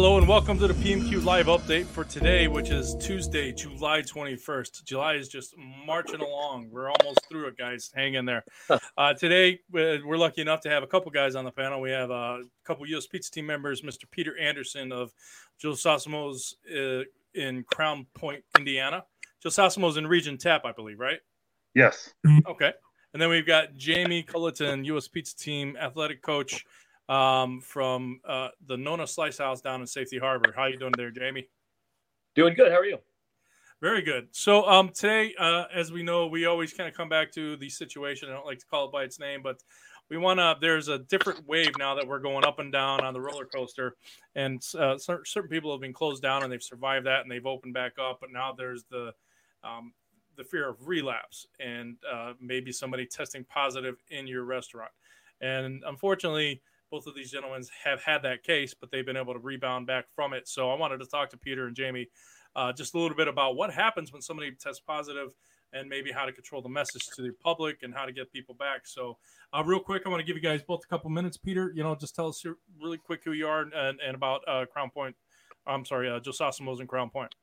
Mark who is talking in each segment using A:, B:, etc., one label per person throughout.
A: Hello and welcome to the PMQ Live update for today, which is Tuesday, July 21st. July is just marching along. We're almost through it, guys. Hang in there. Uh, today, we're lucky enough to have a couple guys on the panel. We have a couple U.S. Pizza team members, Mr. Peter Anderson of Joe Sosimo's uh, in Crown Point, Indiana. Joe Sosimo's in Region Tap, I believe, right?
B: Yes.
A: Okay. And then we've got Jamie Culliton, U.S. Pizza Team athletic coach um, from uh, the Nona Slice House down in Safety Harbor. How you doing there, Jamie?
C: Doing good. How are you?
A: Very good. So um, today, uh, as we know, we always kind of come back to the situation. I don't like to call it by its name, but we want to. There's a different wave now that we're going up and down on the roller coaster, and uh, certain people have been closed down and they've survived that and they've opened back up. But now there's the um, the fear of relapse and uh, maybe somebody testing positive in your restaurant. And unfortunately, both of these gentlemen have had that case, but they've been able to rebound back from it. So I wanted to talk to Peter and Jamie uh, just a little bit about what happens when somebody tests positive and maybe how to control the message to the public and how to get people back. So, uh, real quick, I want to give you guys both a couple minutes. Peter, you know, just tell us really quick who you are and, and about uh, Crown Point. I'm sorry, uh, in Crown Point.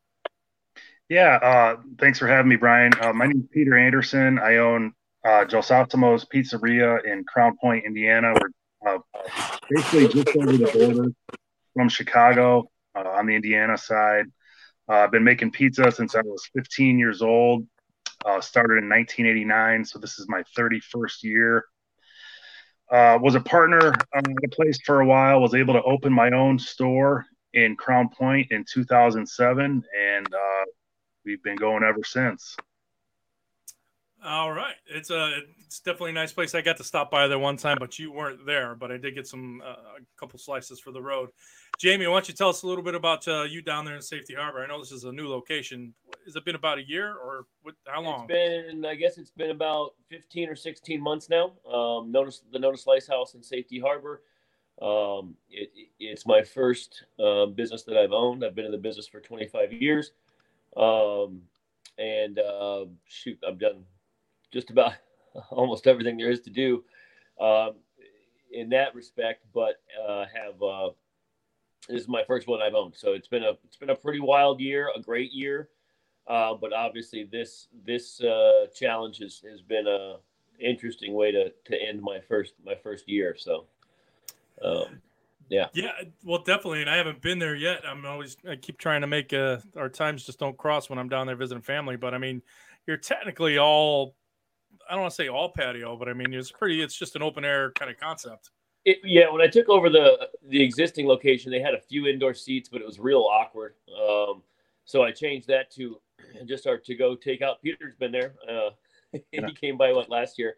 B: Yeah, uh, thanks for having me, Brian. Uh, my name is Peter Anderson. I own uh, Pizzeria in Crown Point, Indiana. We're uh, basically just over the border from Chicago uh, on the Indiana side. Uh, I've been making pizza since I was 15 years old. Uh, started in 1989, so this is my 31st year. Uh, was a partner at a place for a while. Was able to open my own store in Crown Point in 2007, and we've been going ever since.
A: All right, it's a it's definitely a nice place. I got to stop by there one time, but you weren't there. But I did get some uh, a couple slices for the road. Jamie, why don't you tell us a little bit about uh, you down there in Safety Harbor? I know this is a new location. Has it been about a year or what, how long?
C: It's been, I guess, it's been about fifteen or sixteen months now. Um, notice the Notice Slice House in Safety Harbor. Um, it, it's my first uh, business that I've owned. I've been in the business for 25 years. Um, and uh, shoot, I've done just about almost everything there is to do um, in that respect. But uh, have uh, this is my first one I've owned, so it's been a it's been a pretty wild year, a great year. Uh, but obviously, this this uh, challenge has, has been a interesting way to, to end my first my first year. So, um, yeah,
A: yeah, well, definitely. And I haven't been there yet. I'm always I keep trying to make uh, our times just don't cross when I'm down there visiting family. But I mean, you're technically all I don't want to say all patio, but I mean it's pretty. It's just an open air kind of concept.
C: It, yeah, when I took over the the existing location, they had a few indoor seats, but it was real awkward. Um, so I changed that to just our to go takeout. Peter's been there. Uh, he came by what last year,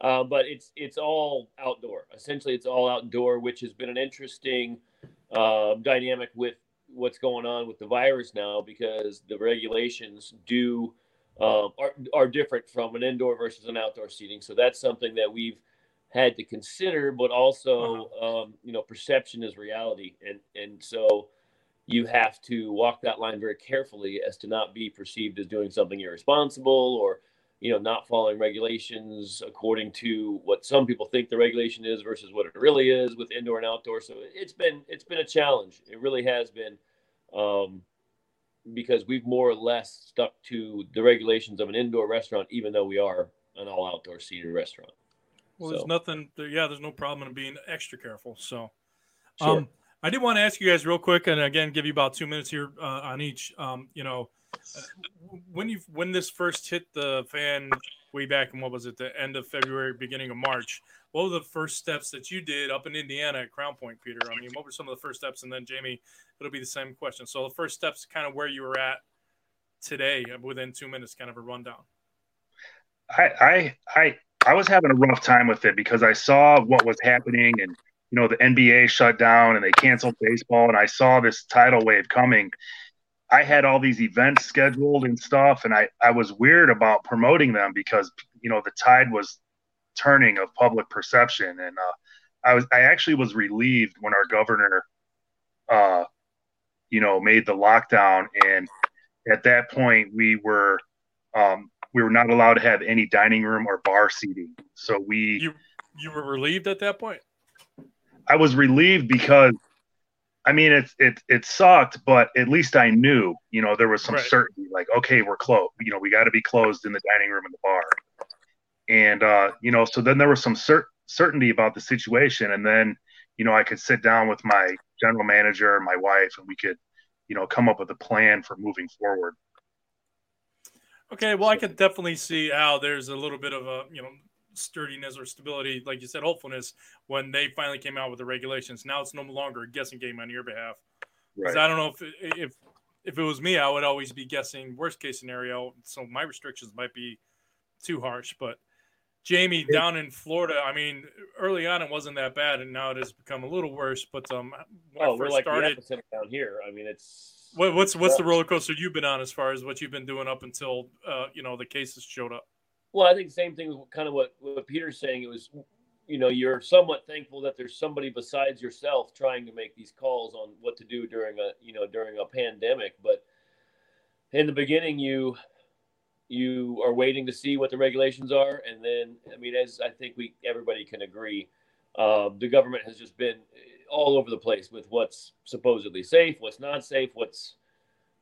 C: uh, but it's it's all outdoor. Essentially, it's all outdoor, which has been an interesting uh, dynamic with what's going on with the virus now because the regulations do um, are, are different from an indoor versus an outdoor seating. So that's something that we've had to consider, but also, uh-huh. um, you know, perception is reality. And, and so you have to walk that line very carefully as to not be perceived as doing something irresponsible or, you know, not following regulations according to what some people think the regulation is versus what it really is with indoor and outdoor. So it's been, it's been a challenge. It really has been. Um, because we've more or less stuck to the regulations of an indoor restaurant, even though we are an all outdoor seated restaurant.
A: Well, so. there's nothing. Yeah, there's no problem in being extra careful. So, sure. um, I did want to ask you guys real quick, and again, give you about two minutes here uh, on each. Um, you know, uh, when you when this first hit the fan way back in what was it, the end of February, beginning of March? What were the first steps that you did up in Indiana at Crown Point, Peter? I mean, what were some of the first steps? And then Jamie, it'll be the same question. So the first steps, kind of where you were at today, within two minutes, kind of a rundown.
B: I I I I was having a rough time with it because I saw what was happening and you know the NBA shut down and they canceled baseball and I saw this tidal wave coming. I had all these events scheduled and stuff and I I was weird about promoting them because you know the tide was turning of public perception and uh, I was I actually was relieved when our governor uh you know made the lockdown and at that point we were um we were not allowed to have any dining room or bar seating. So we
A: you you were relieved at that point.
B: I was relieved because I mean, it's it it sucked, but at least I knew, you know, there was some
A: Right.
B: certainty. Like, okay, we're closed. You know, we got to be closed in the dining room and the bar. And uh, you know, so then there was some cer- certainty about the situation, and then you know, I could sit down with my general manager and my wife, and we could, you know, come up with a plan for moving forward.
A: Okay, well, I can definitely see how there's a little bit of a you know sturdiness or stability, like you said, hopefulness when they finally came out with the regulations. Now it's no longer a guessing game on your behalf. Because I don't know if if if it was me, I would always be guessing worst case scenario. So my restrictions might be too harsh. But Jamie, down in Florida, I mean, early on it wasn't that bad, and now it has become a little worse. But um, when
C: Oh,
A: I
C: we're
A: first
C: like
A: started,
C: down here. I mean, it's
A: what, what's what's the roller coaster you've been on as far as what you've been doing up until uh, you know the cases showed up?
C: Well, I think the same thing. Kind of what what Peter's saying. It was, you know, you're somewhat thankful that there's somebody besides yourself trying to make these calls on what to do during a you know during a pandemic. But in the beginning, you you are waiting to see what the regulations are, and then I mean, as I think we everybody can agree, uh, the government has just been all over the place with what's supposedly safe, what's not safe, what's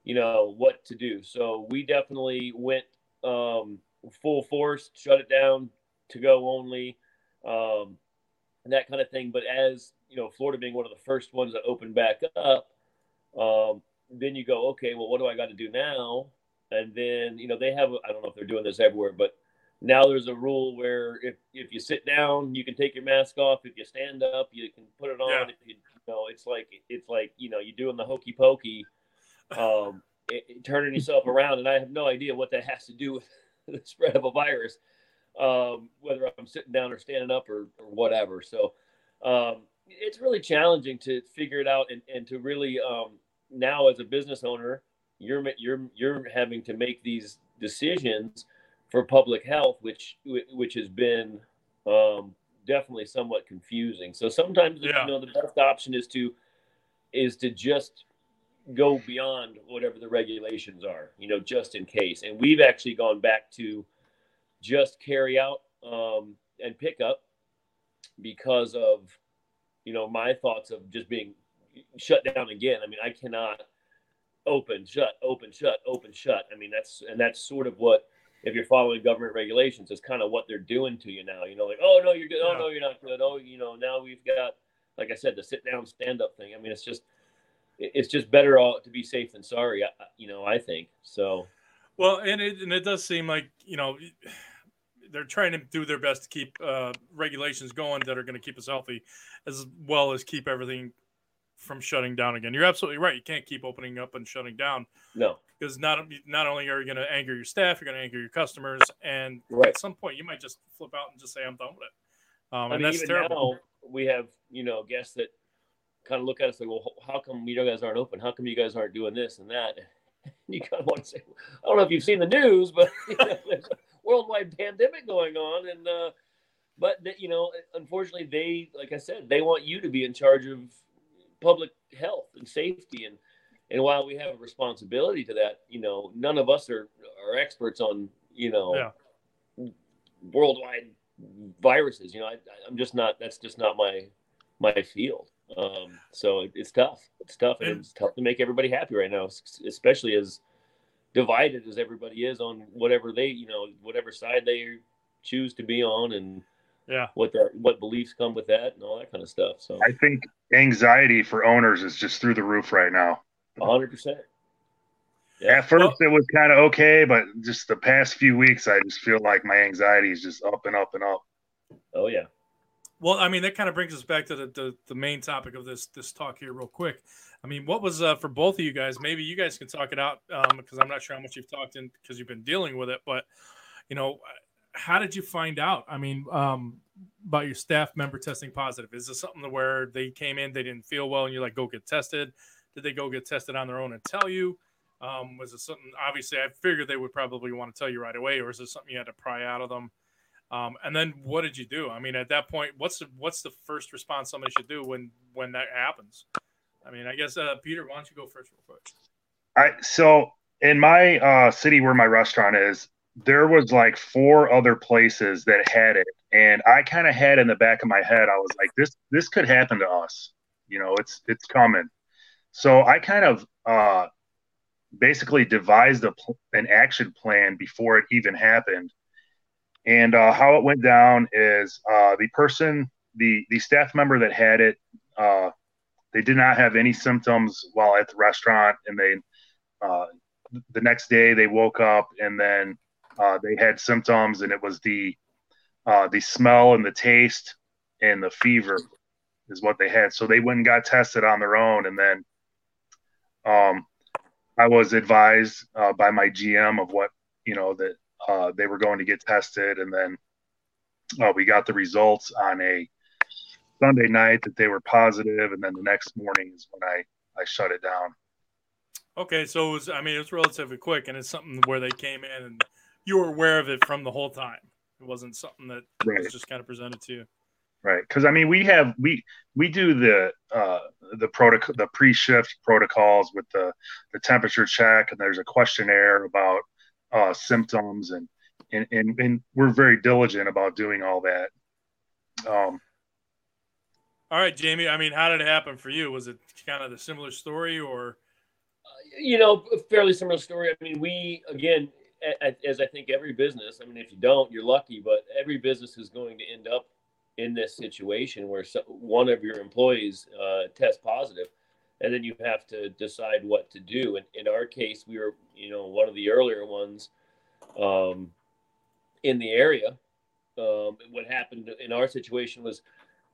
C: you know what to do. So we definitely went um, full force, shut it down, to go only, um, and that kind of thing. But as you know, Florida being one of the first ones that opened back up, um, then you go, okay, well, what do I got to do now? And then you know they have I don't know if they're doing this everywhere, but now there's a rule where if if you sit down, you can take your mask off. If you stand up, you can put it on.
A: Yeah.
C: If you, you know, it's like it's like you know you're doing the hokey pokey, um, it, it- turning yourself around, and I have no idea what that has to do with the spread of a virus, um, whether I'm sitting down or standing up or, or whatever. So um, it's really challenging to figure it out and, and to really um, now as a business owner, you're you're you're having to make these decisions for public health, which which has been um, definitely somewhat confusing. So sometimes
A: Yeah.
C: you know the best option is to is to just go beyond whatever the regulations are, you know, just in case. And we've actually gone back to just carry out um, and pick up because of, you know, my thoughts of just being shut down again. I mean, I cannot open, shut, open, shut, open, shut. I mean, that's, and that's sort of what, if you're following government regulations, is kind of what they're doing to you now. You know, like, oh, no, you're good. Oh, no, you're not good. Oh, you know, now we've got, like I said, the sit down, stand up thing. I mean, it's just, it's just better all to be safe than sorry. You know, I think so.
A: Well, and it and it does seem like you know they're trying to do their best to keep uh, regulations going that are going to keep us healthy, as well as keep everything from shutting down again. You're absolutely right. You can't keep opening up and shutting down
C: No,
A: because not not only are you going to anger your staff, you're going to anger your customers, and
C: Right.
A: at some point you might just flip out and just say I'm done with it. Um,
C: I
A: and
C: mean,
A: that's
C: even
A: terrible.
C: now we have you know guests that kind of look at us like, well, how come you guys aren't open? How come you guys aren't doing this and that? You kind of want to say, I don't know if you've seen the news, but you know, there's a worldwide pandemic going on, and uh, but you know, unfortunately, they like I said, they want you to be in charge of public health and safety and. And while we have a responsibility to that, you know, none of us are, are experts on, you know,
A: Yeah.
C: worldwide viruses. You know, I, I'm just not. That's just not my my field. Um, so it, it's tough. It's tough, and
A: And-
C: it's tough to make everybody happy right now, especially as divided as everybody is on whatever they, you know, whatever side they choose to be on, and
A: Yeah.
C: what the what beliefs come with that, and all that kind of stuff. So,
B: I think anxiety for owners is just through the roof right now.
C: 100. percent Yeah.
B: At first,
A: Well-
B: it was kind of okay, but just the past few weeks, I just feel like my anxiety is just up and up and up.
C: Oh yeah.
A: Well, I mean, that kind of brings us back to the, the, the main topic of this this talk here, real quick. I mean, what was uh, for both of you guys? Maybe you guys can talk it out um, because I'm not sure how much you've talked in because you've been dealing with it. But you know, how did you find out? I mean, um, about your staff member testing positive. Is this something where they came in, they didn't feel well, and you're like, go get tested? Did they go get tested on their own and tell you? Um, was it something? Obviously, I figured they would probably want to tell you right away, or is it something you had to pry out of them? Um, and then what did you do? I mean, at that point, what's the what's the first response somebody should do when when that happens? I mean, I guess uh, Peter, why don't you go first, real quick?
B: I so in my uh, city where my restaurant is, there was like four other places that had it, and I kind of had in the back of my head, I was like, this this could happen to us. You know, it's it's coming. so I kind of uh, basically devised a, an action plan before it even happened. And uh, how it went down is uh, the person, the the staff member that had it, uh, they did not have any symptoms while at the restaurant, and they uh, the next day they woke up and then uh, they had symptoms, and it was the uh, the smell and the taste and the fever is what they had. So they went and got tested on their own, and then um, I was advised by my GM of what you know that uh, they were going to get tested, and then uh, we got the results on a Sunday night that they were positive, and then the next morning is when I I shut it down.
A: Okay, so it was, I mean, it's relatively quick, and it's something where they came in and you were aware of it from the whole time. It wasn't something that right. was just kind of presented to you.
B: Right, because I mean, we have we we do the uh, the protocol, the pre-shift protocols with the the temperature check, and there's a questionnaire about uh, symptoms, and, and and and we're very diligent about doing all that. Um,
A: all right, Jamie. I mean, how did it happen for you? Was it kind of the similar story, or
C: you know, fairly similar story. I mean, we again, as I think every business. I mean, if you don't, you're lucky, but every business is going to end up in this situation where one of your employees uh, tests positive, and then you have to decide what to do. And in our case, we were, you know, one of the earlier ones um, in the area. Um, what happened in our situation was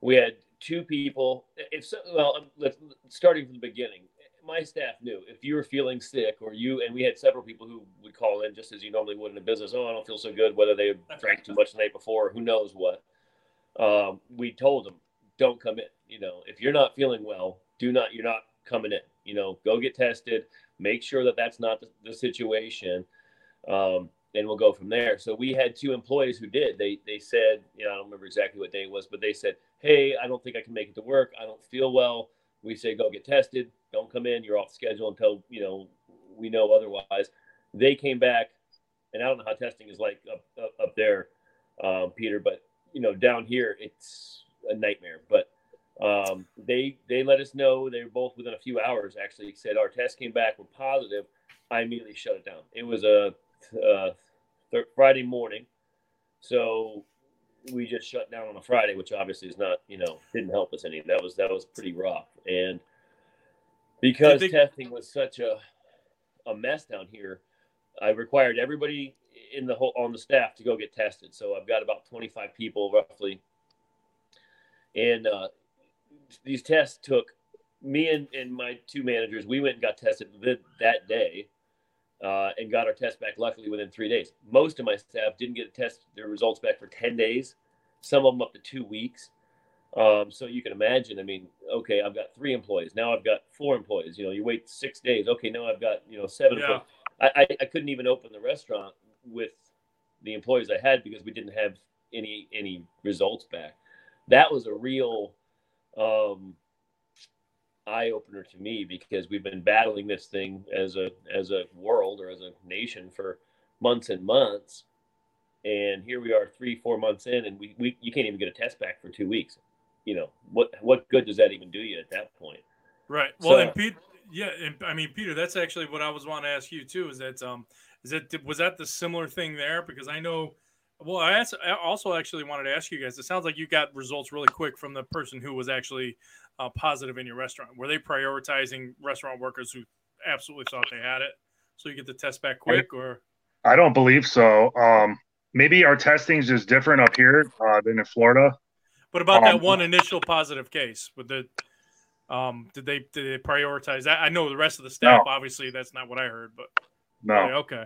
C: we had two people. If so, well, um, let's starting from the beginning my staff knew if you were feeling sick or you and we had several people who would call in just as you normally would in a business oh i don't feel so good whether they drank too much the night before who knows what um, we told them don't come in you know if you're not feeling well do not you're not coming in you know go get tested make sure that that's not the, the situation um, and we'll go from there so we had two employees who did they they said you know i don't remember exactly what day it was but they said hey i don't think i can make it to work i don't feel well we say go get tested don't come in. You're off schedule until you know we know otherwise. They came back, and I don't know how testing is like up up, up there, um, Peter, but you know down here it's a nightmare. But um, they they let us know they were both within a few hours. Actually, said our test came back were positive. I immediately shut it down. It was a, a th- Friday morning, so we just shut down on a Friday, which obviously is not you know didn't help us any. That was that was pretty rough and because they, testing was such a a mess down here. I required everybody in the whole on the staff to go get tested. So I've got about 25 people roughly, and uh, these tests took me and, and my two managers. We went and got tested th- that day. Uh, and got our test back luckily within three days. Most of my staff didn't get a test their results back for 10 days, some of them up to two weeks. Um, so you can imagine, I mean, okay, I've got three employees. Now I've got four employees. You know, you wait six days. Okay, now I've got, you know, seven. Yeah. I, I, I couldn't even open the restaurant with the employees I had because we didn't have any any results back. That was a real um, eye opener to me because we've been battling this thing as a as a world or as a nation for months and months, and here we are three four months in, and we, we you can't even get a test back for two weeks you know what what good does that even do you at that point?
A: Right. Well, so, and Pete, yeah, and I mean Peter, that's actually what I was wanting to ask you too. Is that um, is that was that the similar thing there? Because I know. Well, I, also actually wanted to ask you guys. It sounds like you got results really quick from the person who was actually uh, positive in your restaurant. Were they prioritizing restaurant workers who absolutely thought they had it, so you get the test back quick, or?
B: I don't believe so. Um, maybe our testing is just different up here uh, than in Florida.
A: What about um, that one initial positive case? With the um, did they did they prioritize that? I know the rest of the staff. No. Obviously, that's not what I heard, but
B: no.
A: okay.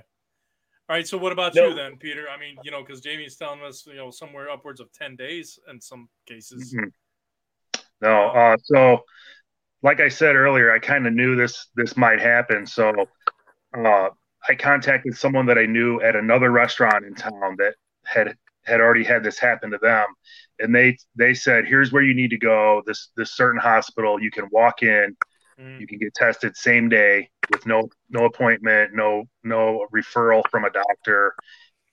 A: All right. So what about no. you then, Peter? I mean, you know, because Jamie's telling us, you know, somewhere upwards of ten days in some cases.
B: Mm-hmm. No. Uh, so, like I said earlier, I kind of knew this this might happen. So, uh, I contacted someone that I knew at another restaurant in town that had had already had this happen to them and they they said here's where you need to go this this certain hospital you can walk in mm. you can get tested same day with no no appointment no no referral from a doctor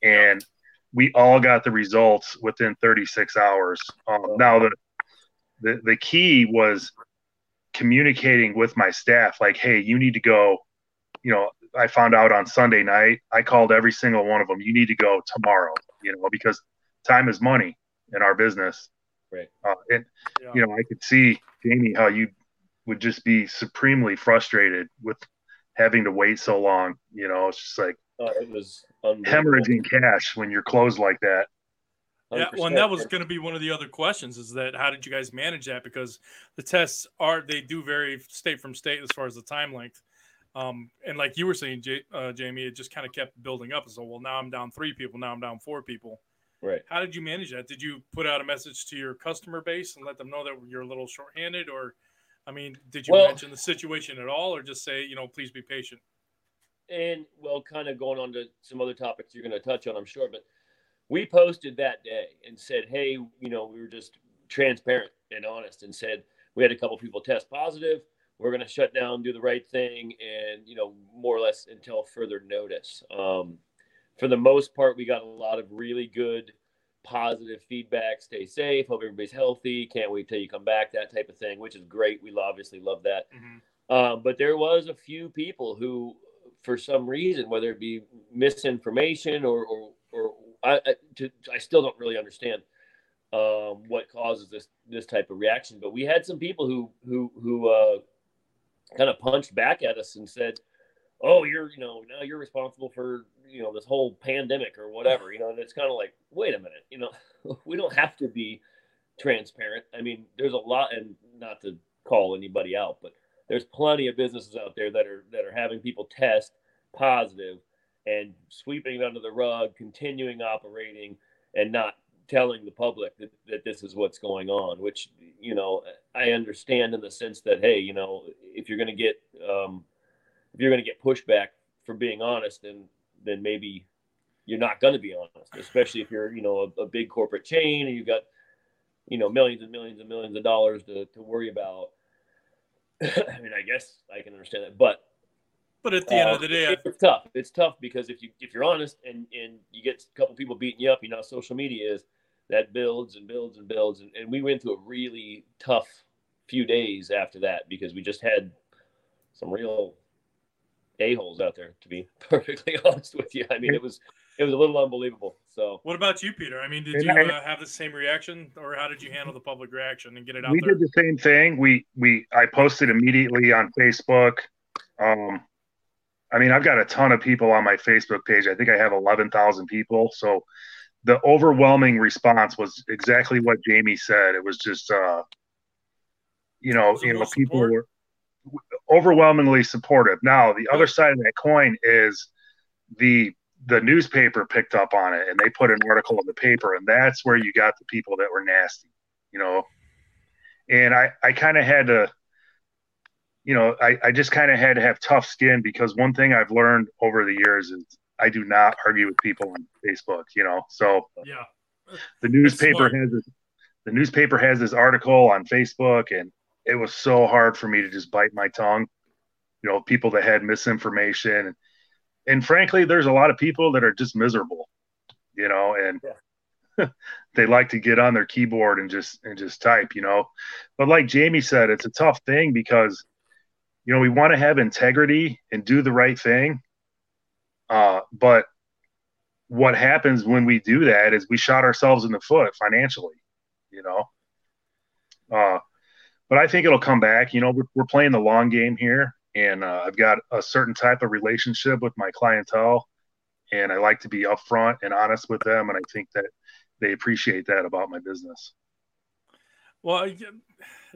B: and we all got the results within 36 hours um, now the, the the key was communicating with my staff, like, hey, you need to go. You know, I found out on Sunday night. I called every single one of them. You need to go tomorrow. You know, because time is money in our business.
C: Right.
B: Uh, and yeah. you know, I could see Jamie how you would just be supremely frustrated with having to wait so long. You know, it's just like
C: oh, it was
B: hemorrhaging cash when you're closed like that.
A: Yeah, well, that was going to be one of the other questions is that how did you guys manage that? Because the tests are they do vary state from state as far as the time length. Um, and like you were saying, J- uh, Jamie, it just kind of kept building up. So, well, now I'm down three people. Now I'm down four people.
C: Right.
A: How did you manage that? Did you put out a message to your customer base and let them know that you're a little shorthanded, or, I mean, did you well, mention the situation at all, or just say, you know, please be patient?
C: And well, kind of going on to some other topics you're going to touch on, I'm sure, but we posted that day and said, hey, you know, we were just transparent and honest and said we had a couple people test positive. We're going to shut down, do the right thing, and you know, more or less until further notice. Um, for the most part, we got a lot of really good positive feedback. Stay safe. Hope everybody's healthy. Can't wait till you come back. That type of thing, which is great. We obviously love that. Mm-hmm. Um, but there was a few people who, for some reason, whether it be misinformation or or, or I, I, to, I still don't really understand um, what causes this this type of reaction. But we had some people who who who uh, kind of punched back at us and said, "Oh, you're you know now you're responsible for you know this whole pandemic or whatever." You know, and it's kind of like, wait a minute, you know, we don't have to be transparent. I mean, there's a lot, and not to call anybody out, but there's plenty of businesses out there that are that are having people test positive and sweeping it under the rug, continuing operating, and not telling the public that, that this is what's going on, which, you know, I understand in the sense that, hey, you know, if you're going to get, um, if you're going to get pushback for being honest, then, then maybe you're not going to be honest, especially if you're, you know, a, a big corporate chain and you've got, you know, millions and millions and millions of dollars to, to worry about. I mean, I guess I can understand that, but
A: but at the uh, end of the day,
C: it's, it's tough. It's tough because if you if you're honest and and you get a couple people beating you up, you know, social media is that builds and builds and builds, and, and we went through a really tough few days after that because we just had some real a holes out there. To be perfectly honest with you, I mean, it was it was a little unbelievable. So,
A: what about you, Peter? I mean, did you uh, have the same reaction, or how did you handle the public reaction and get it out?
B: We
A: there?
B: did the same thing. We we I posted immediately on Facebook. Um, I mean, I've got a ton of people on my Facebook page. I think I have 11,000 people. So the overwhelming response was exactly what Jamie said. It was just, uh, you know, you know, people support? were overwhelmingly supportive. Now, the other side of that coin is the the newspaper picked up on it and they put an article in the paper, and that's where you got the people that were nasty, you know. And I I kind of had to you know, I, I just kind of had to have tough skin because one thing I've learned over the years is I do not argue with people on Facebook, you know. So
A: yeah,
B: the newspaper has this, the newspaper has this article on Facebook, and it was so hard for me to just bite my tongue. You know, people that had misinformation, and, and frankly, there's a lot of people that are just miserable, you know, and yeah. they like to get on their keyboard and just and just type, you know. But like Jamie said, it's a tough thing because you know, we want to have integrity and do the right thing. Uh, but what happens when we do that is we shot ourselves in the foot financially, you know. Uh, but I think it'll come back. You know, we're, we're playing the long game here, and uh, I've got a certain type of relationship with my clientele, and I like to be upfront and honest with them, and I think that they appreciate that about my business.
A: Well,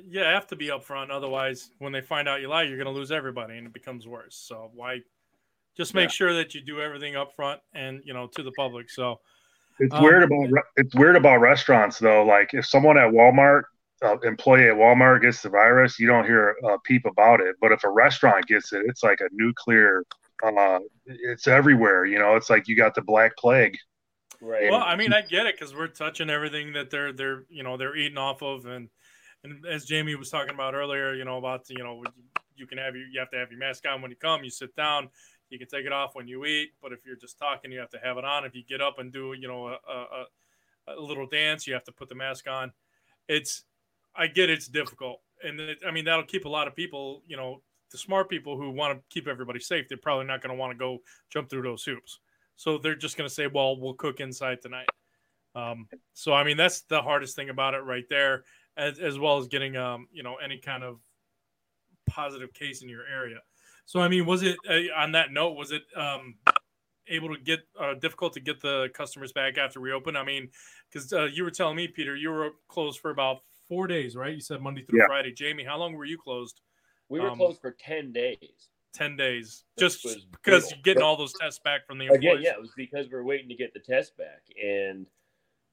A: yeah, I have to be upfront. Otherwise, when they find out you lie, you're going to lose everybody, and it becomes worse. So why? Just make yeah. sure that you do everything upfront and you know to the public. So
B: it's um, weird about it's weird about restaurants though. Like if someone at Walmart, uh, employee at Walmart gets the virus, you don't hear a peep about it. But if a restaurant gets it, it's like a nuclear. Uh, it's everywhere. You know, it's like you got the black plague.
A: Right. Well, I mean, I get it because we're touching everything that they're they're you know they're eating off of, and and as Jamie was talking about earlier, you know about you know you can have your you have to have your mask on when you come. You sit down. You can take it off when you eat, but if you're just talking, you have to have it on. If you get up and do you know a, a, a little dance, you have to put the mask on. It's I get it's difficult, and it, I mean that'll keep a lot of people, you know, the smart people who want to keep everybody safe. They're probably not going to want to go jump through those hoops, so they're just going to say, "Well, we'll cook inside tonight." Um, so I mean that's the hardest thing about it right there, as, as well as getting um, you know any kind of positive case in your area. So I mean, was it uh, on that note? Was it um, able to get uh, difficult to get the customers back after we? I mean, because uh, you were telling me, Peter, you were closed for about four days, right? You said Monday through
B: Yeah.
A: Friday. Jamie, how long were you closed?
C: We were
A: Um,
C: closed for ten days.
A: Ten days,
C: Which
A: just because you're getting all those tests back from the employees.
C: Again, yeah, it was because we were waiting to get the test back, and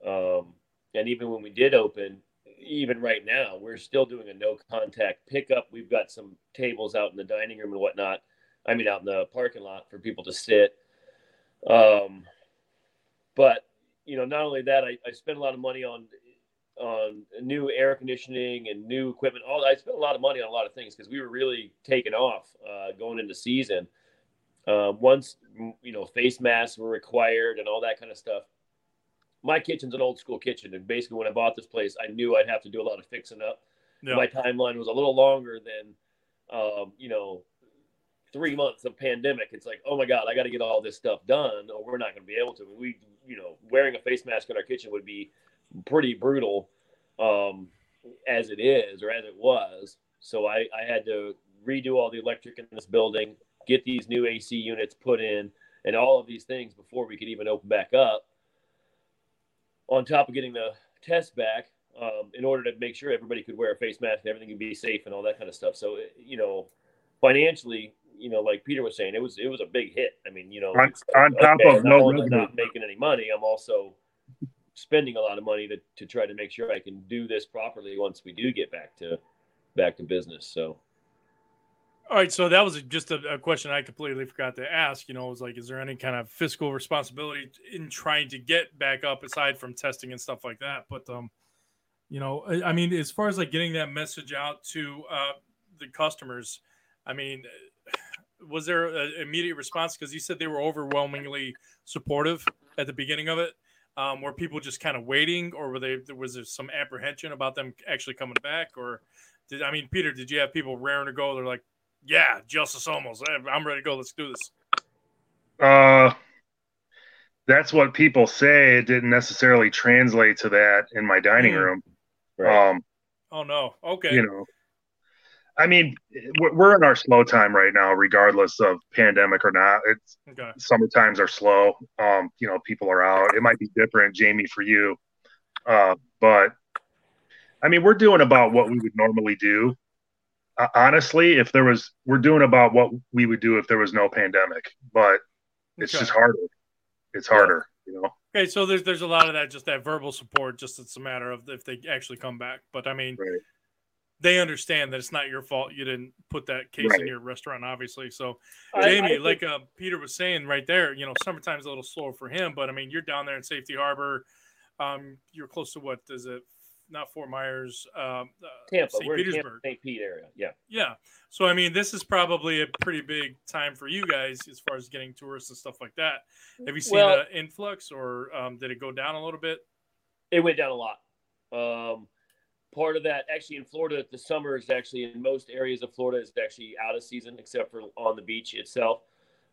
C: um, and even when we did open, even right now, we're still doing a no contact pickup. We've got some tables out in the dining room and whatnot. I mean, out in the parking lot for people to sit. Um, but you know, not only that, I, I spent a lot of money on on new air conditioning and new equipment. All I spent a lot of money on a lot of things because we were really taking off uh, going into season. Uh, once you know face masks were required and all that kind of stuff. My kitchen's an old school kitchen, and basically when I bought this place, I knew I'd have to do a lot of fixing up.
A: Yeah.
C: My timeline was a little longer than, um, you know, three months of pandemic. It's like, oh my god, I got to get all this stuff done, or we're not going to be able to. We, you know, wearing a face mask in our kitchen would be pretty brutal, um, as it is or as it was. So I, I had to redo all the electric in this building, get these new AC units put in, and all of these things before we could even open back up. On top of getting the test back, um, in order to make sure everybody could wear a face mask and everything could be safe and all that kind of stuff. So you know, financially, you know, like Peter was saying, it was it was a big hit. I mean, you know,
B: On- on top of no
C: only am I
B: revenue.
C: not making any money, I'm also spending a lot of money to, to try to make sure I can do this properly once we do get back to back to business. So
A: All right, so that was just a, a question I completely forgot to ask. You know, it was like, is there any kind of fiscal responsibility in trying to get back up aside from testing and stuff like that? But, um, you know, I, I mean, as far as like getting that message out to uh, the customers, I mean, was there an immediate response? Because you said they were overwhelmingly supportive at the beginning of it. Um, were people just kind of waiting, or were they? Was there some apprehension about them actually coming back, or did I mean, Peter? Did you have people raring to go? They're like, yeah, Justice almost. I'm ready to go. Let's do this.
B: Uh, that's what people say. It didn't necessarily translate to that in my dining
A: Hmm.
B: room.
C: right.
B: Um,
A: Oh no. Okay.
B: you know, I mean, we're we're in our slow time right now, regardless of pandemic or not. It's
A: okay.
B: summer times are slow. Um, you know, people are out. It might be different, Jamie, for you. Uh, but I mean, we're doing about what we would normally do. Uh, honestly, if there was, we're doing about what we would do if there was no pandemic. But it's
A: Okay.
B: just harder. It's harder, you know.
A: Okay, so there's there's a lot of that, just that verbal support. Just it's a matter of if they actually come back. But I mean,
B: Right.
A: They understand that it's not your fault. You didn't put that case in your restaurant, obviously. So
C: I-
A: Jamie,
C: I think-
A: like uh, Peter was saying right there, you know, summertime's a little slower for him, but I mean, you're down there in Safety Harbor. Um, you're close to what is it? Not Fort Myers, um, uh,
C: Tampa,
A: St.
C: we're in Tampa,
A: Petersburg.
C: St. Pete area. Yeah.
A: Yeah. So I mean, this is probably a pretty big time for you guys as far as getting tourists and stuff like that. Have you seen
C: Well-
A: an influx, or um, did it go down a little bit?
C: It went down a lot. Um, part of that, actually, in Florida, the summer is actually in most areas of Florida is actually out of season, except for on the beach itself,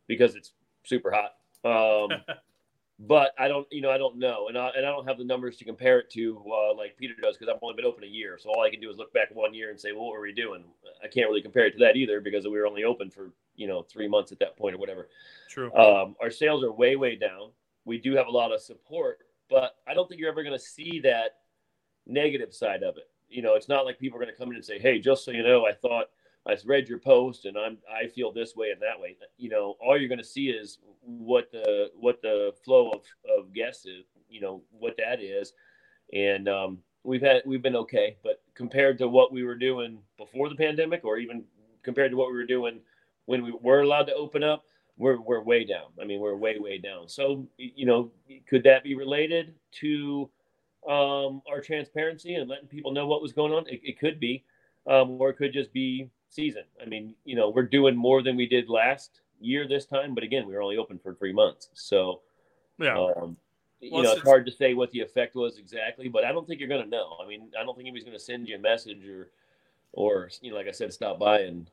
C: because it's super hot. Um, but I don't, you know, I don't know, and I and I don't have the numbers to compare it to uh, like Peter does because I've only been open a year. So all I can do is look back one year and say, well, what were we doing? I can't really compare it to that either because we were only open for you know three months at that point or whatever.
A: True.
C: Um, our sales are way, way down. We do have a lot of support, but I don't think you're ever going to see that negative side of it. You know, it's not like people are going to come in and say, "Hey, just so you know, I thought I read your post and I'm I feel this way and that way." You know, all you're going to see is what the what the flow of of guests is. You know what that is, and um, we've had we've been okay, but compared to what we were doing before the pandemic, or even compared to what we were doing when we were allowed to open up, we're we're way down. I mean, we're way way down. So you know, could that be related to um, our transparency and letting people know what was going on? It, it could be, um, or it could just be season. I mean, you know, we're doing more than we did last year this time, but again, we were only open for three months, so
A: Yeah.
C: um, you
A: Well,
C: know,
A: it's-
C: it's hard to say what the effect was exactly, but I don't think you're going to know. I mean, I don't think anybody's going to send you a message or or you know, like I said, stop by and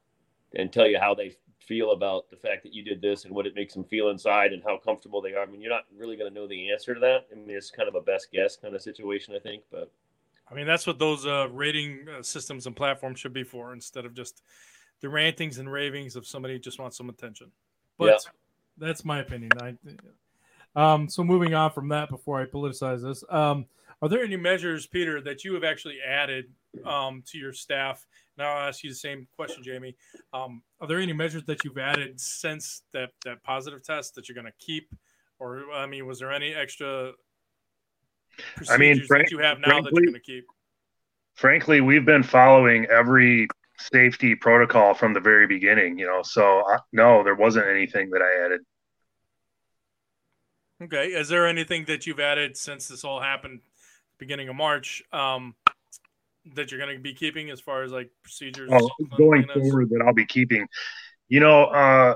C: and tell you how they feel about the fact that you did this and what it makes them feel inside and how comfortable they are. I mean, you're not really going to know the answer to that. I mean, it's kind of a best guess kind of situation, I think. But
A: I mean, that's what those uh, rating uh, systems and platforms should be for, instead of just the rantings and ravings of somebody who just wants some attention. But yeah. that's my opinion. I um, so moving on from that, before I politicize this, um, are there any measures, Peter, that you have actually added um, to your staff? Now I'll ask you the same question, Jamie. Um, are there any measures that you've added since that that positive test that you're going to keep, or I mean, was there any extra?
B: I mean, frank,
A: that you have now frankly, that you're going to keep.
B: Frankly, we've been following every safety protocol from the very beginning. You know, so uh, no, there wasn't anything that I added.
A: Okay. Is there anything that you've added since this all happened, beginning of March, um, that you're going to be keeping as far as like procedures?
B: Oh, going forward, that I'll be keeping. You know, uh,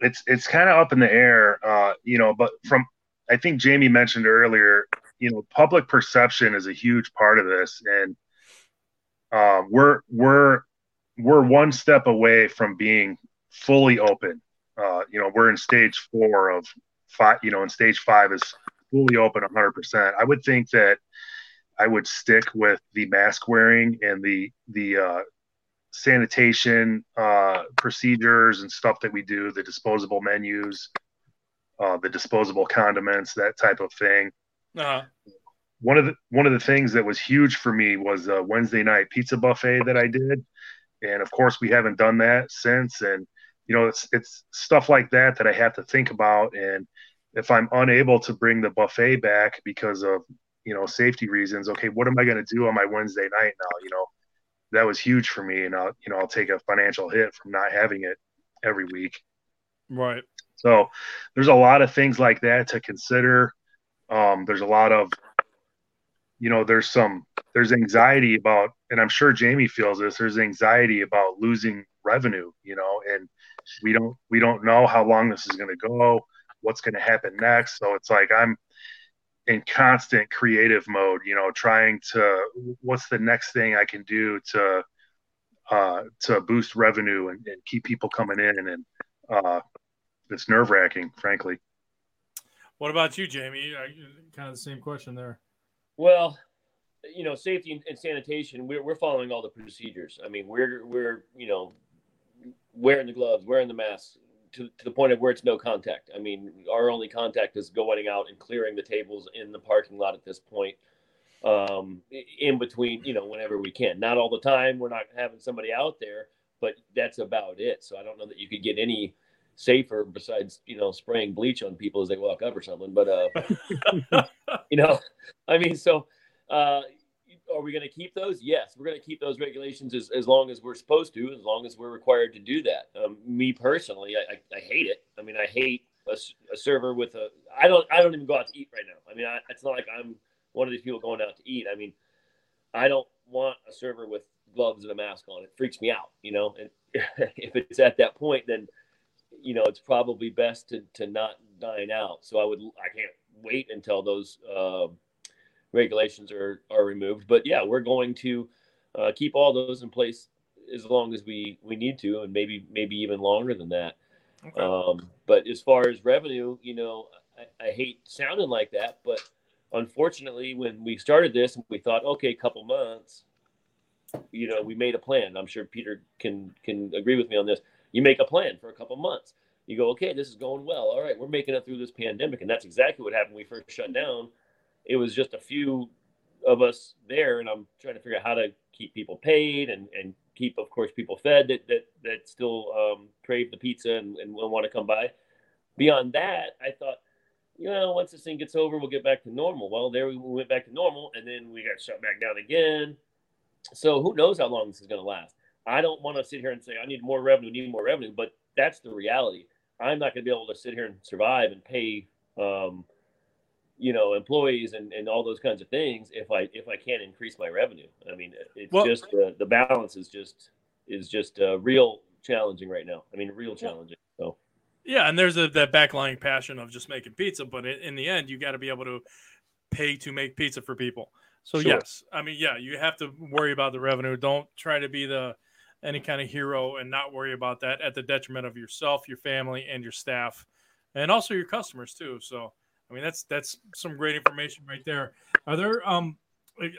B: it's it's kind of up in the air. Uh, you know, but from I think Jamie mentioned earlier, you know, public perception is a huge part of this, and uh, we're we're we're one step away from being fully open. Uh, you know, we're in stage four of five, you know, in stage five is fully open 100%. I would think that I would stick with the mask wearing and the the uh, sanitation uh, procedures and stuff that we do, the disposable menus, uh, the disposable condiments, that type of thing. Uh-huh. One of the one of the things that was huge for me was a Wednesday night pizza buffet that I did, and of course we haven't done that since. And you know, it's it's stuff like that that I have to think about. And if I'm unable to bring the buffet back because of you know safety reasons, okay, what am I going to do on my Wednesday night now? You know, that was huge for me, and I'll you know I'll take a financial hit from not having it every week.
A: Right.
B: So there's a lot of things like that to consider. Um, there's a lot of you know there's some there's anxiety about and i'm sure jamie feels this there's anxiety about losing revenue you know and we don't we don't know how long this is going to go what's going to happen next so it's like i'm in constant creative mode you know trying to what's the next thing i can do to uh to boost revenue and, and keep people coming in and, and uh it's nerve wracking frankly.
A: What about you jamie? Kind of the same question there.
C: Well you know safety and sanitation we're, we're following all the procedures. I mean we're we're you know wearing the gloves, wearing the mask to, to the point of where it's no contact. I mean, our only contact is going out and clearing the tables in the parking lot at this point. Um, in between, you know, whenever we can. Not all the time. We're not having somebody out there, but that's about it. So I don't know that you could get any safer besides you know spraying bleach on people as they walk up or something. But uh, you know, I mean, so uh, are we going to keep those? Yes, we're going to keep those regulations as, as long as we're supposed to, as long as we're required to do that. Um, me personally, I, I, I, hate it. I mean, I hate a, a, server with a. I don't. I don't even go out to eat right now. I mean, I, it's not like I'm one of these people going out to eat. I mean, I don't want a server with gloves and a mask on. It freaks me out. You know, and if it's at that point, then you know it's probably best to to not dine out. So I would. I can't wait until those. Uh, regulations are are removed. But yeah, we're going to uh, keep all those in place as long as we we need to, and maybe maybe even longer than that. Okay. Um, but as far as revenue, you know, I, I, hate sounding like that, but unfortunately, when we started this, we thought, okay, a couple months, you know, we made a plan. I'm sure Peter can can agree with me on this. You make a plan for a couple months. You go, okay, this is going well. All right, we're making it through this pandemic, and that's exactly what happened when we first shut down it was just a few of us there, and I'm trying to figure out how to keep people paid and, and keep, of course, people fed that that, that still um, crave the pizza and, and want to come by. Beyond that, I thought, you know, once this thing gets over, we'll get back to normal. Well, there we went back to normal, and then we got shut back down again. So who knows how long this is going to last? I don't want to sit here and say I need more revenue, need more revenue, but that's the reality. I'm not going to be able to sit here and survive and pay um, you know employees and, and all those kinds of things if i if i can't increase my revenue i mean it's well, just uh, the balance is just is just uh, real challenging right now i mean real challenging so
A: yeah and there's a, that backlying passion of just making pizza but in, in the end you got to be able to pay to make pizza for people So sure. yes, I mean, yeah, you have to worry about the revenue. Don't try to be the any kind of hero and not worry about that at the detriment of yourself, your family, and your staff, and also your customers too. So, I mean, that's that's some great information right there. Are there um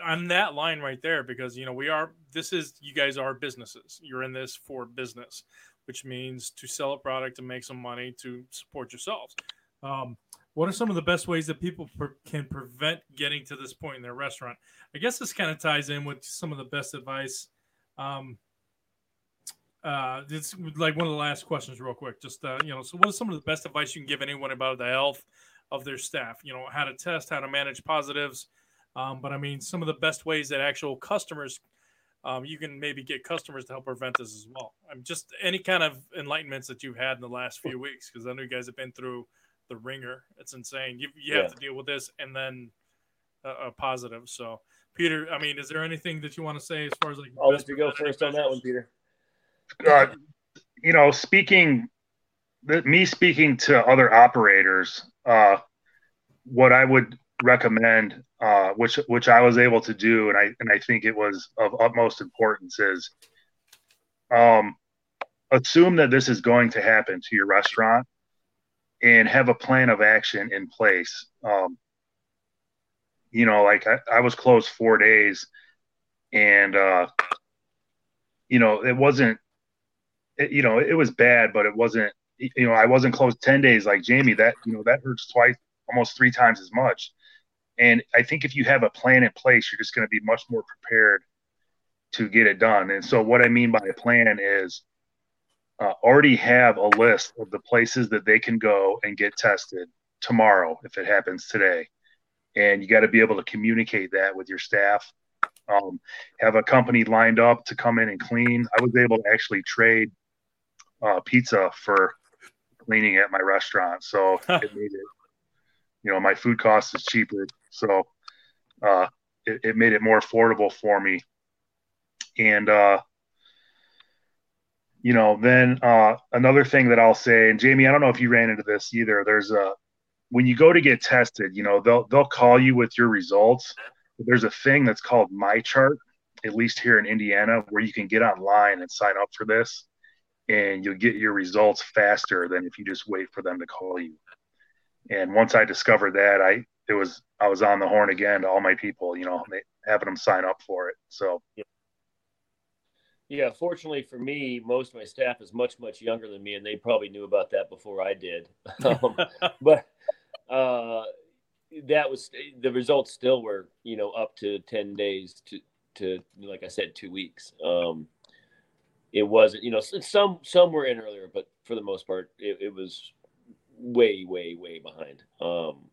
A: on that line right there because you know we are this is you guys are businesses. You're in this for business, which means to sell a product and make some money to support yourselves. Um, what are some of the best ways that people per- can prevent getting to this point in their restaurant? I guess this kind of ties in with some of the best advice. Um, uh, it's like one of the last questions, real quick. Just uh, you know, so what is some of the best advice you can give anyone about the health of their staff? You know, how to test, how to manage positives. Um, but I mean, some of the best ways that actual customers, um, you can maybe get customers to help prevent this as well. I'm just any kind of enlightenments that you've had in the last few weeks, because I know you guys have been through the ringer. It's insane. You you yeah. have to deal with this and then a, a, positive. So, Peter, I mean, is there anything that you want to say as far as like?
C: I'll let you go first on that one, Peter.
B: Uh, you know, speaking, me speaking to other operators, uh, what I would recommend, uh, which which I was able to do, and I and I think it was of utmost importance, is um, assume that this is going to happen to your restaurant and have a plan of action in place. Um, you know, like I, I, was closed four days, and uh, you know, it wasn't, it, you know, it was bad, but it wasn't, you know, I wasn't closed ten days like Jamie. That you know, that hurts twice, almost three times as much. And I think if you have a plan in place, you're just going to be much more prepared to get it done. And so, what I mean by a plan is uh, already have a list of the places that they can go and get tested tomorrow if it happens today. And you got to be able to communicate that with your staff. Um, have a company lined up to come in and clean. I was able to actually trade uh, pizza for cleaning at my restaurant, so it made it. You know, my food cost is cheaper, so uh, it, it, made it more affordable for me. And uh, you know, then uh, another thing that I'll say, and Jamie, I don't know if you ran into this either. There's a when you go to get tested, you know, they'll they'll call you with your results. There's a thing that's called MyChart, at least here in Indiana, where you can get online and sign up for this, and you'll get your results faster than if you just wait for them to call you. And once I discovered that, I it was I was on the horn again to all my people, you know, having them sign up for it. So. Yeah
C: yeah, fortunately for me, most of my staff is much much younger than me, and they probably knew about that before I did. Um, but uh, that was the results. Still were you know up to ten days to to like I said two weeks. Um, it wasn't you know some some were in earlier, but for the most part, it, it was way way way behind. Um,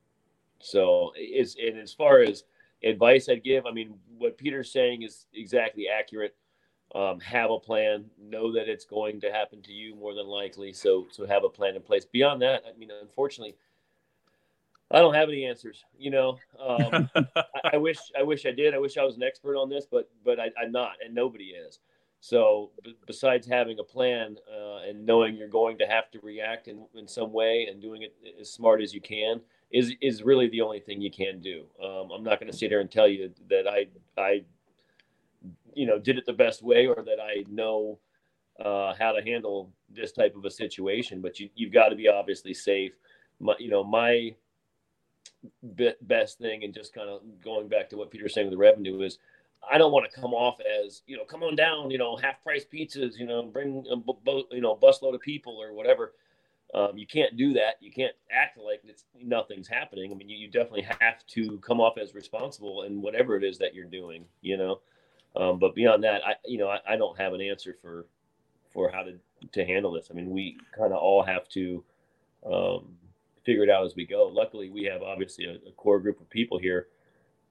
C: so it's and as far as advice I'd give, I mean, what Peter's saying is exactly accurate. Um, have a plan know that it's going to happen to you more than likely so so have a plan in place. Beyond that i mean unfortunately i don't have any answers you know? Um, I, I, wish i wish i did. I wish i was an expert on this but but I, am not and nobody is so b- besides having a plan uh, and knowing you're going to have to react in, in some way and doing it as smart as you can is is really the only thing you can do um, i'm not going to sit here and tell you that i i you know did it the best way or that I know uh, how to handle this type of a situation. But you you've got to be obviously safe. My, you know my be- best thing, and just kind of going back to what Peter's saying with the revenue is. I don't want to come off as you know, come on down, you know, half price pizzas, you know, bring a boat, you know, busload of people or whatever. Um, you can't do that. You can't act like it's nothing's happening. I mean, you, you, definitely have to come off as responsible in whatever it is that you're doing. You know, um, but beyond that, I you know I, I, don't have an answer for for how to to handle this. I mean, we kind of all have to um, figure it out as we go. Luckily, we have obviously a, a, core group of people here.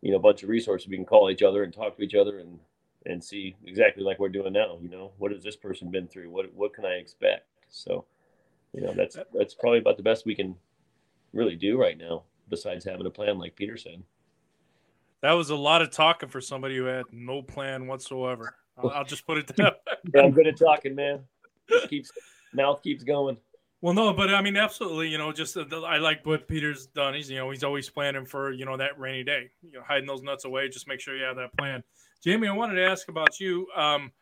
C: You know, a bunch of resources we can call each other and talk to each other and and see exactly like we're doing now. You know, what has this person been through? What what can I expect? So, you know, that's that's probably about the best we can really do right now. Besides having a plan, like Peter said.
A: That was a lot of talking for somebody who had no plan whatsoever. I'll, I'll just put it down.
C: yeah, I'm good at talking, man. keeps mouth keeps going.
A: Well, no, but I mean, absolutely. You know, just uh, I like what Peter's done. He's you know he's always planning for you know that rainy day. You know, hiding those nuts away. Just make sure you have that plan. Jamie, I wanted to ask about you. Um,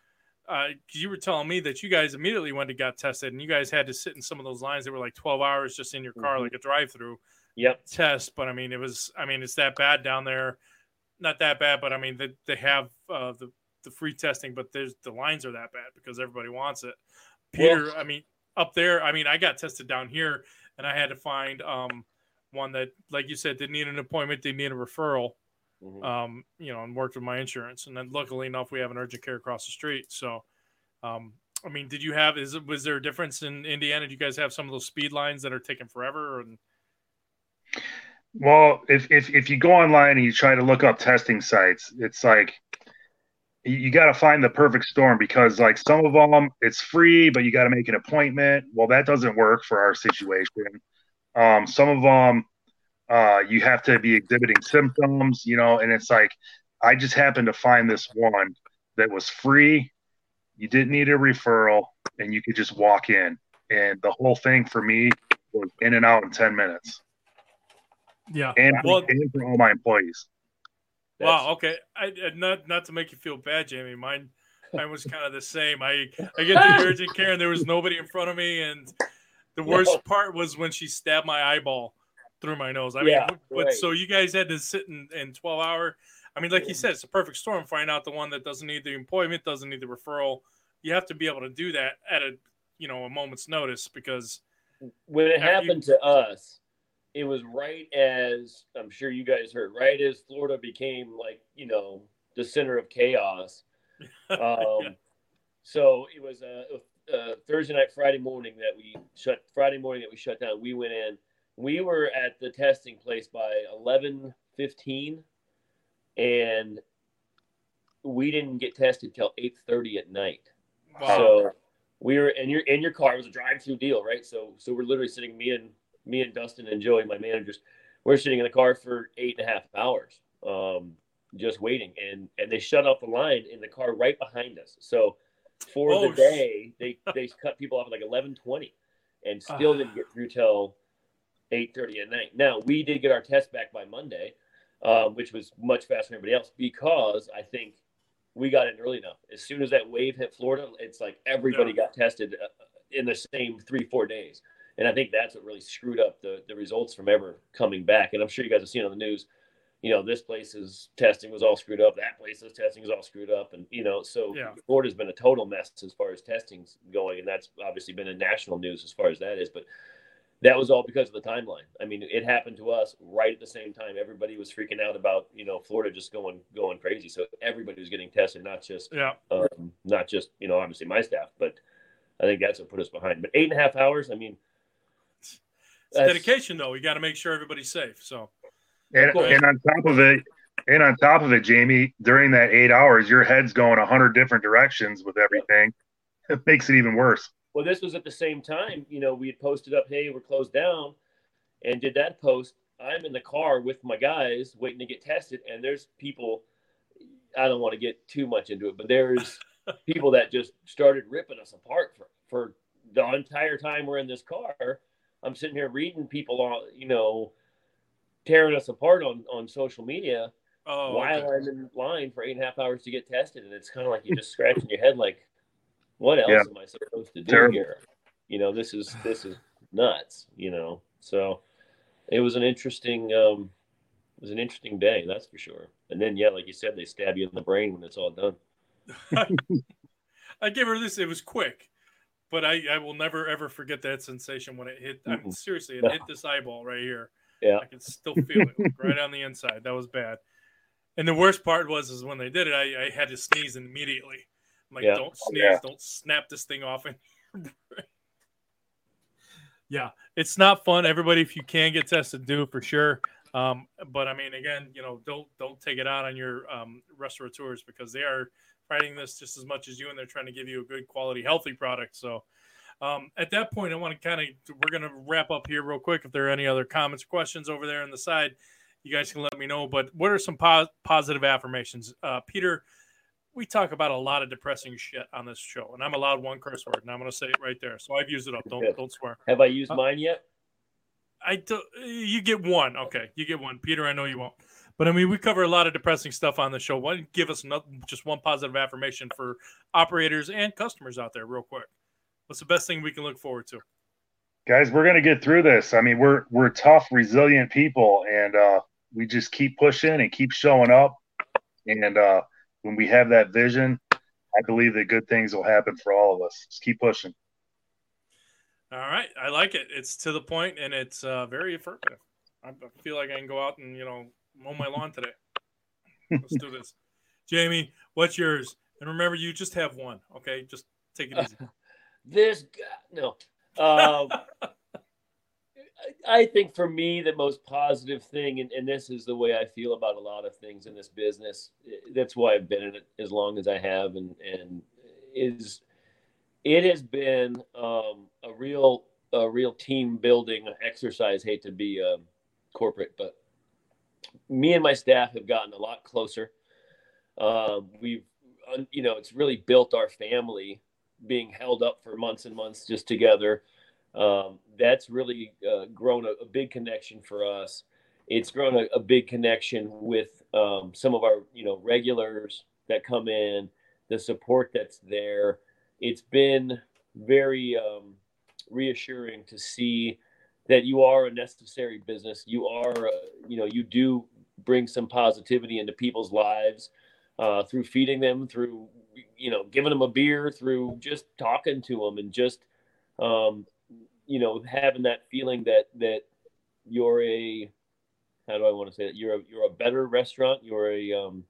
A: uh, you were telling me that you guys immediately went and got tested, and you guys had to sit in some of those lines that were like twelve hours just in your car, mm-hmm. like a drive-through.
C: Yep.
A: Test, but I mean, it was. I mean, it's that bad down there. Not that bad, but I mean, they, they have uh, the the free testing, but there's the lines are that bad because everybody wants it. Peter, well, I mean, up there, I mean, I got tested down here, and I had to find um, one that, like you said, didn't need an appointment, didn't need a referral. Mm-hmm. Um, you know, and worked with my insurance, and then luckily enough, we have an urgent care across the street. So, um, I mean, did you have? Is was there a difference in Indiana? Do you guys have some of those speed lines that are taking forever? And
B: well, if if if you go online and you try to look up testing sites, it's like you got to find the perfect storm because like some of them it's free but you got to make an appointment. Well that doesn't work for our situation. Um, some of them uh, you have to be exhibiting symptoms you know and it's like i just happened to find this one that was free. You didn't need a referral and you could just walk in. And the whole thing for me was in and out in 10 minutes.
A: Yeah.
B: And, well, and for all my employees
A: wow. Okay. I, uh, not not to make you feel bad, Jamie. Mine mine was kind of the same. I I get the urgent care and there was nobody in front of me, and the worst no. part was when she stabbed my eyeball through my nose. I mean, yeah, but right. so you guys had to sit in, in 12 hour. I mean, like you said, it's a perfect storm. Find out the one that doesn't need the employment, doesn't need the referral. You have to be able to do that at a you know a moment's notice because
C: when it happened you, to us, it was right as I'm sure you guys heard, right as Florida became like you know the center of chaos. Um, yeah. So it was a, a, Thursday night, Friday morning that we shut. Friday morning that we shut down. We went in. We were at the testing place by eleven fifteen, and we didn't get tested till eight thirty at night. Wow. So we were in your in your car. It was a drive-through deal, right? So so we're literally sitting me and me and Dustin and Joey, my managers, we're sitting in the car for eight and a half hours, um, just waiting. And and they shut off the line in the car right behind us. So for oh, the day, they they cut people off at like eleven twenty, and still uh, didn't get through till eight thirty at night. Now we did get our test back by Monday, um, which was much faster than everybody else because I think we got in early enough. As soon as that wave hit Florida, it's like everybody yeah. got tested uh, in the same three four days. And I think that's what really screwed up the, the results from ever coming back. And I'm sure you guys have seen on the news, you know, this place's testing was all screwed up. That place's testing was all screwed up. And, you know, so yeah. Florida's been a total mess as far as testing's going. And that's obviously been in national news as far as that is. But that was all because of the timeline. I mean, it happened to us right at the same time. Everybody was freaking out about, you know, Florida just going going crazy. So everybody was getting tested, not just
A: yeah,
C: um, not just you know, obviously my staff, but I think that's what put us behind. But eight and a half hours. I mean,
A: it's dedication, though. We got to make sure everybody's safe. So,
B: and, and on top of it, and on top of it, Jamie, during that eight hours, your head's going a hundred different directions with everything. It makes it even worse.
C: Well, this was at the same time. You know, we had posted up, "Hey, we're closed down," and did that post. I'm in the car with my guys waiting to get tested, and there's people. I don't want to get too much into it, but there's people that just started ripping us apart for for the entire time we're in this car I'm sitting here reading people on, you know, tearing us apart on on social media oh, while okay. I'm in line for eight and a half hours to get tested, and it's kind of like you're just scratching your head, like, what else yeah. am I supposed to do Terrible. here? You know, this is this is nuts. You know, so it was an interesting um, it was an interesting day, that's for sure. And then, yeah, like you said, they stab you in the brain when it's all done.
A: I give her this. It was quick but I, I will never ever forget that sensation when it hit. I mean, seriously, it hit this eyeball right here.
C: Yeah,
A: I can still feel it right on the inside. That was bad. And the worst part was is when they did it, I, I had to sneeze immediately. I'm like, yeah. don't oh, sneeze, yeah. don't snap this thing off. yeah, it's not fun. Everybody, if you can get tested, do for sure. Um, but I mean, again, you know, don't don't take it out on your um, restaurateurs because they are fighting this just as much as you, and they're trying to give you a good quality, healthy product. So, um, at that point, I want to kind of we're going to wrap up here real quick. If there are any other comments, or questions over there on the side, you guys can let me know. But what are some po- positive affirmations, uh, Peter? we talk about a lot of depressing shit on this show, and I'm allowed one curse word, and I'm going to say it right there. So I've used it up. Don't
C: Good.
A: don't swear.
C: Have I used mine yet?
A: I do, you get one. Okay, you get one. Peter, I know you won't. But I mean, we cover a lot of depressing stuff on the show. Why don't you give us another, just one positive affirmation for operators and customers out there, real quick? What's the best thing we can look forward to?
B: Guys, we're gonna get through this. I mean, we're we're tough, resilient people, and uh, we just keep pushing and keep showing up. And uh, when we have that vision, I believe that good things will happen for all of us. Just keep pushing.
A: All right, I like it. It's to the point and it's uh, very affirmative. I I feel like I can go out and you know mow my lawn today. Let's do this, Jamie. What's yours? And remember, you just have one. Okay, just take it easy.
C: This guy, no. Um, I think for me, the most positive thing, and, and this is the way I feel about a lot of things in this business. That's why I've been in it as long as I have, and and is it has been um, a real a real team building exercise. Hate to be um, corporate, but me and my staff have gotten a lot closer. Um, we've you know it's really built our family being held up for months and months just together. Um, that's really uh, grown a, a, big connection for us. It's grown a, a big connection with um, some of our, you know, regulars that come in, the support that's there. It's been very um, reassuring to see that you are a necessary business. You are, uh, you know, you do bring some positivity into people's lives uh, through feeding them, through you know, giving them a beer, through just talking to them, and just um, you know, having that feeling that that you're a how do I want to say it? You're a you're a better restaurant. You're a um,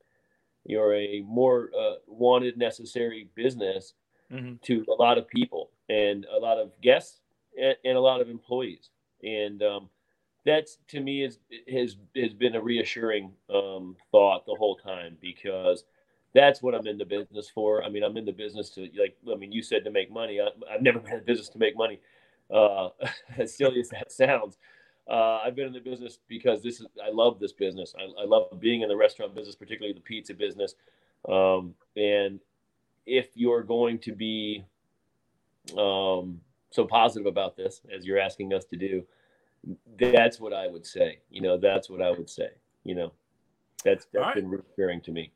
C: you're a more uh, wanted, necessary business mm-hmm. to a lot of people and a lot of guests and, and a lot of employees. And um, that's to me is has has been a reassuring um, thought the whole time because that's what I'm in the business for. I mean, I'm in the business to like. I mean, you said to make money. I, have never been in business to make money. Uh, as silly as that sounds, uh, I've been in the business because this is. I love this business. I, I love being in the restaurant business, particularly the pizza business. Um, and if you're going to be um, so positive about this as you're asking us to do, that's what I would say. You know, that's what I would say. You know, that's that's right. been reassuring to me.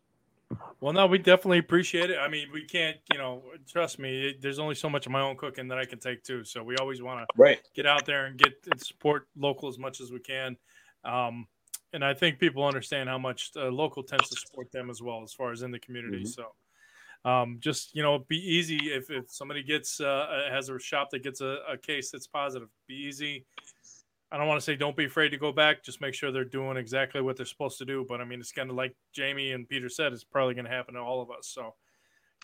A: Well, no, we definitely appreciate it. I mean, we can't, you know, trust me. There's only so much of my own cooking that I can take too. So we always want to
C: right.
A: get out there and get and support local as much as we can. Um, and I think people understand how much uh, local tends to support them as well, as far as in the community. Mm-hmm. So um, just you know, be easy if if somebody gets uh, has a shop that gets a, a case that's positive. Be easy I don't want to say don't be afraid to go back. Just make sure they're doing exactly what they're supposed to do. But I mean, it's kind of like Jamie and Peter said, it's probably going to happen to all of us. So,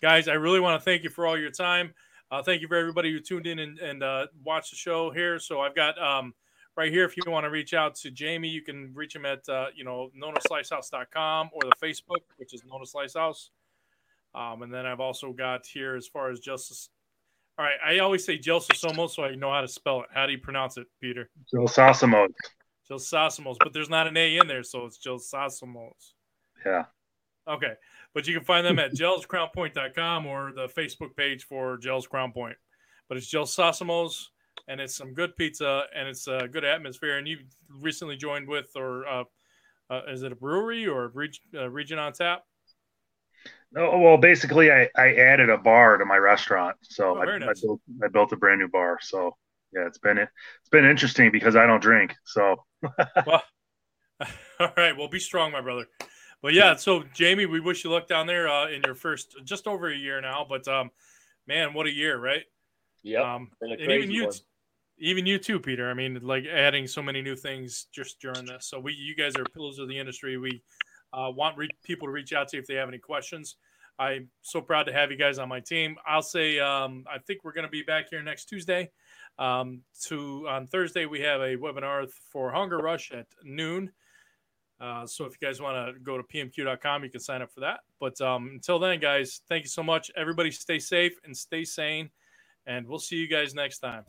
A: guys, I really want to thank you for all your time. Uh, thank you for everybody who tuned in and, and uh, watched the show here. So I've got um, right here. If you want to reach out to Jamie, you can reach him at uh, you know nonaslicehouse.com or the Facebook, which is Nona Slice House. Um, and then I've also got here as far as Justice all right, I always say Gelsosomo, so I know how to spell it. How do you pronounce it, Peter?
B: Gelsosomos.
A: Gelsosomos, but there's not an A in there, so it's Gelsosomos.
B: Yeah.
A: Okay, but you can find them at gelscrownpoint.com or the Facebook page for Gels Crown Point. But it's Gelsosomos, and it's some good pizza, and it's a good atmosphere. And you recently joined with, or uh, uh, is it a brewery or a uh, region on tap?
B: Oh, well, basically, I, I added a bar to my restaurant, so
A: oh,
B: I,
A: nice.
B: I, built I built a brand new bar. So yeah, it's been it's been interesting because I don't drink. So
A: well, all right, well, be strong, my brother. But yeah, so Jamie, we wish you luck down there uh, in your first just over a year now. But um, man, what a year, right?
C: Yeah,
A: um, and even you, one. even you too, Peter. I mean, like adding so many new things just during this. So we, you guys are pillars of the industry. We uh, want re- people to reach out to you if they have any questions. I'm so proud to have you guys on my team. I'll say um, I think we're going to be back here next Tuesday. Um, to on Thursday we have a webinar for Hunger Rush at noon. Uh, so if you guys want to go to pmq.com, you can sign up for that. But um, until then, guys, thank you so much. Everybody, stay safe and stay sane, and we'll see you guys next time.